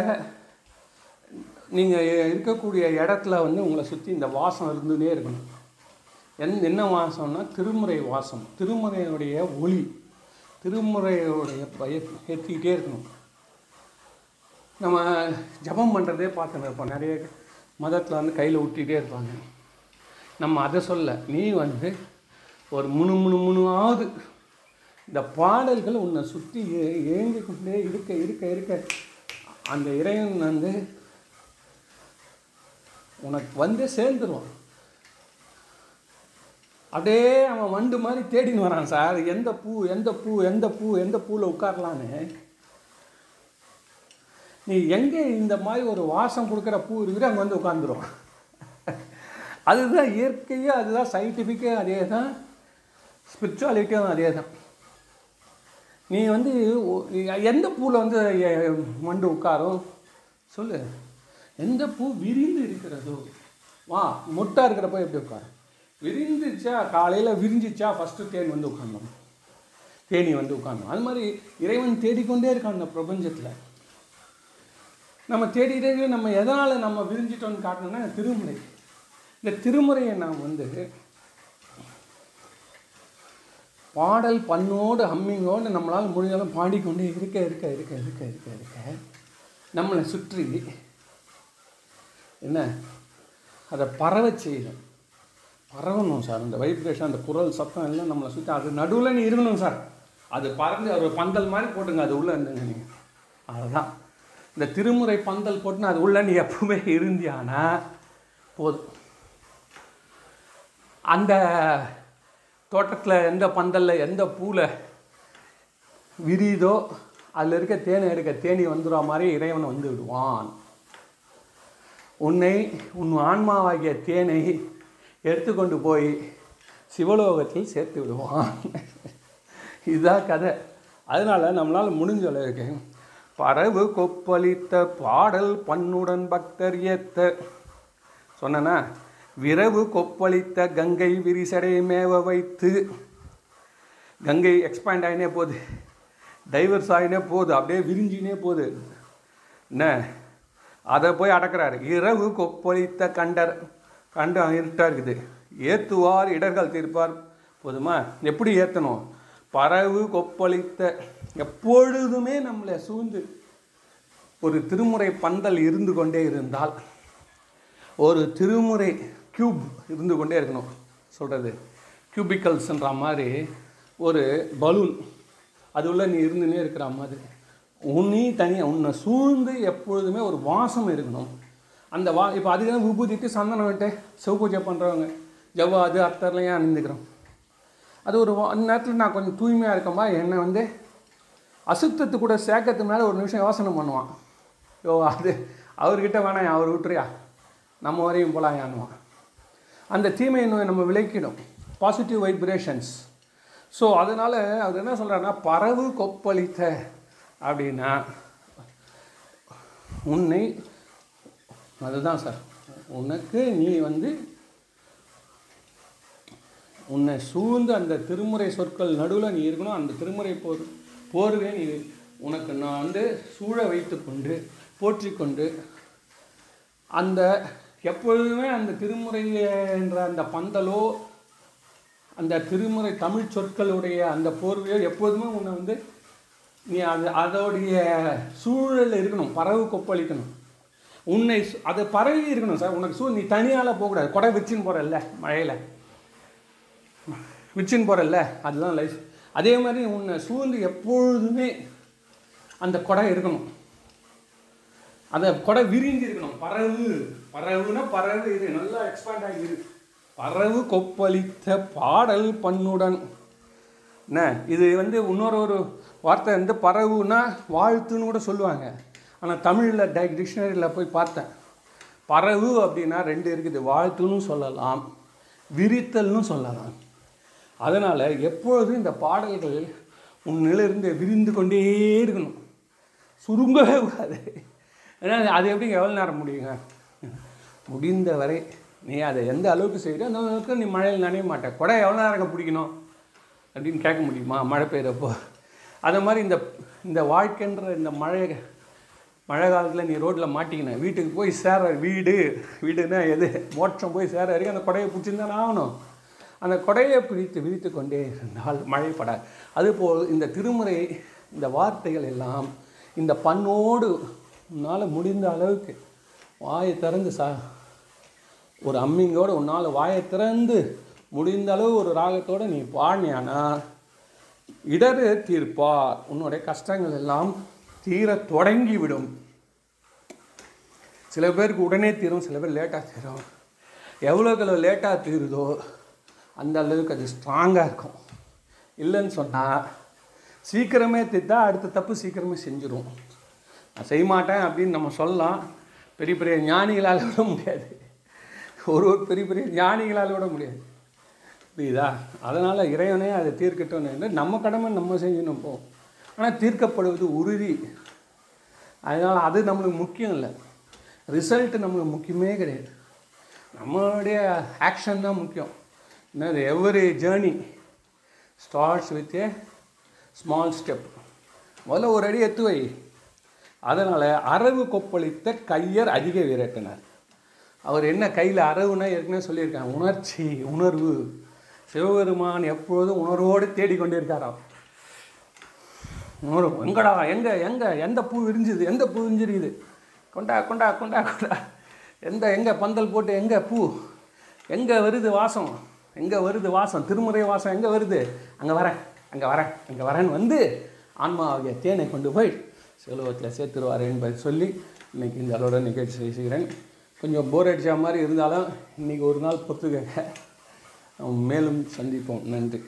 நீங்கள் இருக்கக்கூடிய இடத்துல வந்து உங்களை சுற்றி இந்த வாசம் இருந்துனே இருக்கணும். என் என்ன வாசம்னா திருமுறை வாசம் திருமுறையுடைய ஒளி திருமுறையுடைய ஏற்றிக்கிட்டே இருக்கணும். நம்ம ஜபம் பண்ணுறதே பார்த்துன்னு இருப்போம். நிறைய மதத்தில் வந்து கையில் விட்டுக்கிட்டே இருப்பாங்க. நம்ம அதை சொல்ல நீ வந்து ஒரு முணு முணு முணுவாவது இந்த பாடல்கள் உன்னை சுற்றி ஏ- கொண்டே இருக்க இருக்க இருக்க அந்த இறைவன் வந்து உனக்கு வந்து சேர்ந்துருவான். அப்படியே அவன் வண்டு மாதிரி தேடின்னு வரான் சார். எந்த பூ எந்த பூ எந்த பூ எந்த பூவில் உட்காரலான்னு? நீ எங்கே இந்த மாதிரி ஒரு வாசம் கொடுக்குற பூ இருக்கிற அங்கே வந்து உட்காந்துருவான் அதுதான் இயற்கையும் அதுதான் சயின்டிஃபிக்கே அதே தான் ஸ்பிரிச்சுவாலிட்டியும் அதே தான் நீ வந்து எந்த பூவில் வந்து மண்டு உட்காரும்? சொல்லு. எந்த பூ விரிந்து இருக்கிறதோ? வா மொட்டா இருக்கிறப்ப எப்படி உட்காரும் விரிந்துச்சா காலையில் விரிஞ்சிச்சா ஃபஸ்ட்டு தேன் வந்து உட்காந்தோம் தேனி வந்து உட்காந்தோம் அது மாதிரி இறைவன் தேடிக்கொண்டே இருக்கான் அந்த பிரபஞ்சத்தில். நம்ம தேடிட்டே நம்ம எதனால் நம்ம விரிஞ்சிட்டோம்னு காட்டணும்னா திருமுறை. இந்த திருமுறையை நாம் வந்து பாடல் பண்ணோடு ஹம்மிங்கோடு நம்மளால் முடிஞ்சாலும் பாடிக்கொண்டே இருக்க இருக்க இருக்க இருக்க இருக்க இருக்க நம்மளை சுற்றி என்ன? அதை பரவச் செய்யணும். பரவணும் சார். அந்த வைப்ரேஷன் அந்த குரல் சத்தம் எல்லாம் நம்மளை சுற்றி அது நடுவில் நீ இருக்கணும் சார். அது பறந்து ஒரு பந்தல் மாதிரி போட்டுங்க அது உள்ளே இருந்துங்க நீங்கள் அதுதான் இந்த திருமுறை பந்தல் போட்டுன்னு அது உள்ளே நீ எப்பவுமே இருந்தியானா போதும். அந்த தோட்டத்தில் எந்த பந்தலில் எந்த பூவில் விரியுதோ அதில் இருக்க தேனை எடுக்க தேனி வந்துடுற மாதிரி இறைவன் வந்து விடுவான். உன்னை உன் ஆன்மாவாகிய தேனை எடுத்துக்கொண்டு போய் சிவலோகத்தில் சேர்த்து விடுவான். இதுதான் கதை. அதனால் நம்மளால் முடிஞ்ச அளவுக்கு பறவு கொப்பளித்த பாடல் பண்ணுடன் பக்தர் ஏத்த. சொன்னனா? விரவு கொப்பளித்த கங்கை விரிசடை மேவ வைத்து. கங்கை எக்ஸ்பேண்ட் ஆகினே போகுது. டைவர்ஸ் ஆகினே போகுது. அப்படியே விரிஞ்சினே போகுது. என்ன? அதை போய் அடக்குறாரு. இரவு கொப்பளித்த கண்டர். கண்ட இருட்டாக இருக்குது. ஏற்றுவார் இடர்கள் தீர்ப்பார். போதுமா? எப்படி ஏற்றணும் பறவு கொப்பளித்த எப்பொழுதுமே நம்மளை சூழ்ந்து ஒரு திருமுறை பந்தல் இருந்து கொண்டே இருந்தால் ஒரு திருமுறை கியூப் இருந்து கொண்டே இருக்கணும். சொல்கிறது கியூபிக்கல்ஸ்ன்ற மாதிரி ஒரு பலூன் அது உள்ள நீ இருந்துனே இருக்கிற மாதிரி. உன்னி தனியாக உன்னை சூழ்ந்து எப்பொழுதுமே ஒரு வாசம் இருக்கணும். அந்த வா இப்போ அதுக்கு தான் விபூதிக்கு சந்தனம் விட்டு சிவபூஜை பண்ணுறவங்க ஜவ்வா அது அத்தர்லையும் அணிந்துக்கிறோம்? அது ஒரு அந்த நேரத்தில் நான் கொஞ்சம் தூய்மையாக இருக்கம்பா என்னை வந்து அசுத்தத்து கூட சேர்க்கறதுக்கு மேலே ஒரு நிமிஷம் யோசனை பண்ணுவான். யோ அது அவர்கிட்ட வேணாம் அவர் விட்டுறியா? நம்ம வரையும் போலாயான்னுவான். அந்த தீமையை நோய் நம்ம விளக்கிடும். பாசிட்டிவ் வைப்ரேஷன்ஸ் ஸோ அதனால் அவர் என்ன சொல்கிறாருன்னா பறவு கொப்பளித்த அப்படின்னா உன்னை அதுதான் சார். உனக்கு நீ வந்து உன்னை சூழ்ந்து அந்த திருமுறை சொற்கள் நடுவில் நீ இருக்கணும். அந்த திருமுறை போர் போர்வே நீ உனக்கு நான் வந்து சூழ வைத்துக்கொண்டு போற்றிக்கொண்டு அந்த எப்பொழுதுமே அந்த திருமுறை என்ற அந்த பந்தலோ அந்த திருமுறை தமிழ் சொற்களுடைய அந்த போர்வையோ எப்போதுமே உன்னை வந்து நீ அது அதோடைய சூழல் இருக்கணும். பறவு கொப்பளிக்கணும். உன்னை அதை அது பரவி இருக்கணும் சார். உனக்கு சூ நீ தனியால் போகக்கூடாது. கொடை வச்சுன்னு போகிறல்ல மழையில். விச்சின்னு போகிறல்ல அதுதான் லைஃப் அதே மாதிரி உன்னை சூழ்ந்து எப்பொழுதுமே அந்த கொடை இருக்கணும். அந்த கொடை விரிஞ்சு இருக்கணும். பறவு பறவுனா பறவு இது நல்லா எக்ஸ்பேண்ட் ஆகி இரு பறவு கொப்பளித்த பாடல் பண்ணுடன். என்ன? இது வந்து இன்னொரு ஒரு வார்த்தை வந்து பறவுனா வாழ்த்துன்னு கூட சொல்லுவாங்க. ஆனால் தமிழில் டை டிக்ஷனரியில் போய் பார்த்தேன். பறவு அப்படின்னா ரெண்டு இருக்குது. வாழ்த்துன்னு சொல்லலாம் விரித்தல்னு சொல்லலாம். அதனால் எப்பொழுதும் இந்த பாடல்கள் உன்னிலிருந்து விரிந்து கொண்டே இருக்கணும்? சுருங்கவே கூடாது. ஏன்னா அது எப்படிங்க? எவ்வளோ நேரம் முடியுங்க? முடிந்த வரை நீ அதை எந்த அளவுக்கு செய்கிறியோ அந்த அளவுக்கு நீ மழையில் நனைய மாட்டேன். கொடை எவ்வளோ நேரம் பிடிக்கணும்? அப்படின்னு கேட்க முடியுமா? மழை பெய்கிறப்போ அதை மாதிரி இந்த இந்த வாழ்க்கைன்ற இந்த மழை மழை காலத்தில் நீ ரோட்டில் மாட்டிக்கின. வீட்டுக்கு போய் சேர வீடு. வீடுன்னா எது? மோட்சம் போய் சேர வரைக்கும் அந்த கொடையை பிடிச்சிருந்தானே ஆகணும். அந்த கொடையை பிடித்து விரித்து கொண்டே இருந்தால் மழை படாது. அதுபோல் இந்த திருமுறை இந்த வார்த்தைகள் எல்லாம் இந்த பண்ணோடு உன்னால் முடிந்த அளவுக்கு வாயை திறந்து சா ஒரு அம்மிங்கோட உன்னால் வாயை திறந்து முடிந்த அளவு ஒரு ராகத்தோடு நீ பாடினியானா இடரு தீர்ப்பார். உன்னுடைய கஷ்டங்கள் எல்லாம் தீரத் தொடங்கிவிடும். சில பேருக்கு உடனே தீரும் சில பேர் லேட்டாக தீரும். எவ்வளோக்கு எவ்வளோ லேட்டாக தீருதோ அந்த அளவுக்கு அது ஸ்ட்ராங்காக இருக்கும். இல்லைன்னு சொன்னால் சீக்கிரமே தீர்த்தா அடுத்த தப்பு சீக்கிரமே செஞ்சிடும் நான் செய்ய மாட்டேன் அப்படின்னு நம்ம சொல்லலாம். பெரிய பெரிய ஞானிகளால் விட முடியாது. ஒரு ஒரு பெரிய பெரிய ஞானிகளால் விட முடியாது. புரியுதா? அதனால் இறைவனே அதை தீர்க்கட்டும் நம்ம கடமை நம்ம செஞ்சுன்னு போ. ஆனால் தீர்க்கப்படுவது உறுதி. அதனால் அது நம்மளுக்கு முக்கியம் இல்லை. ரிசல்ட்டு நம்மளுக்கு முக்கியமே கிடையாது. நம்மளுடைய ஆக்ஷன் தான் முக்கியம். என்னது? Every journey starts with a small step முதல்ல ஒரு அடி எத்து வை. அதனால் அரவு கொப்பளித்த கையர் அதிக விரட்டினார். அவர் என்ன கையில் அரவுனா ஏற்கனவே சொல்லியிருக்காங்க. உணர்ச்சி உணர்வு. சிவபெருமான் எப்பொழுதும் உணர்வோடு தேடிக்கொண்டிருக்காராம். எங்கடா எங்கே எங்கே எந்த பூ விரிஞ்சுது எந்த பூ விரிஞ்சிருக்குது? கொண்டா கொண்டா கொண்டா கொண்டா. எந்த எங்கே பந்தல் போட்டு எங்கே பூ? எங்கே வருது வாசம்? எங்கே வருது வாசம்? திருமுறை வாசம் எங்கே வருது? அங்கே வரேன் அங்கே வரேன் அங்கே வரேன்னு வந்து ஆன்மாவிய தேனை கொண்டு போய் செலவத்தில் சேர்த்துருவார் என்பதை சொல்லி இன்னைக்கு இந்த அளவோட நிகழ்ச்சி செய்கிறேன். கொஞ்சம் போர் அடித்த மாதிரி இருந்தாலும் இன்றைக்கி ஒரு நாள் பொறுத்துக்கங்க. மேலும் சந்திப்போம். நன்றி.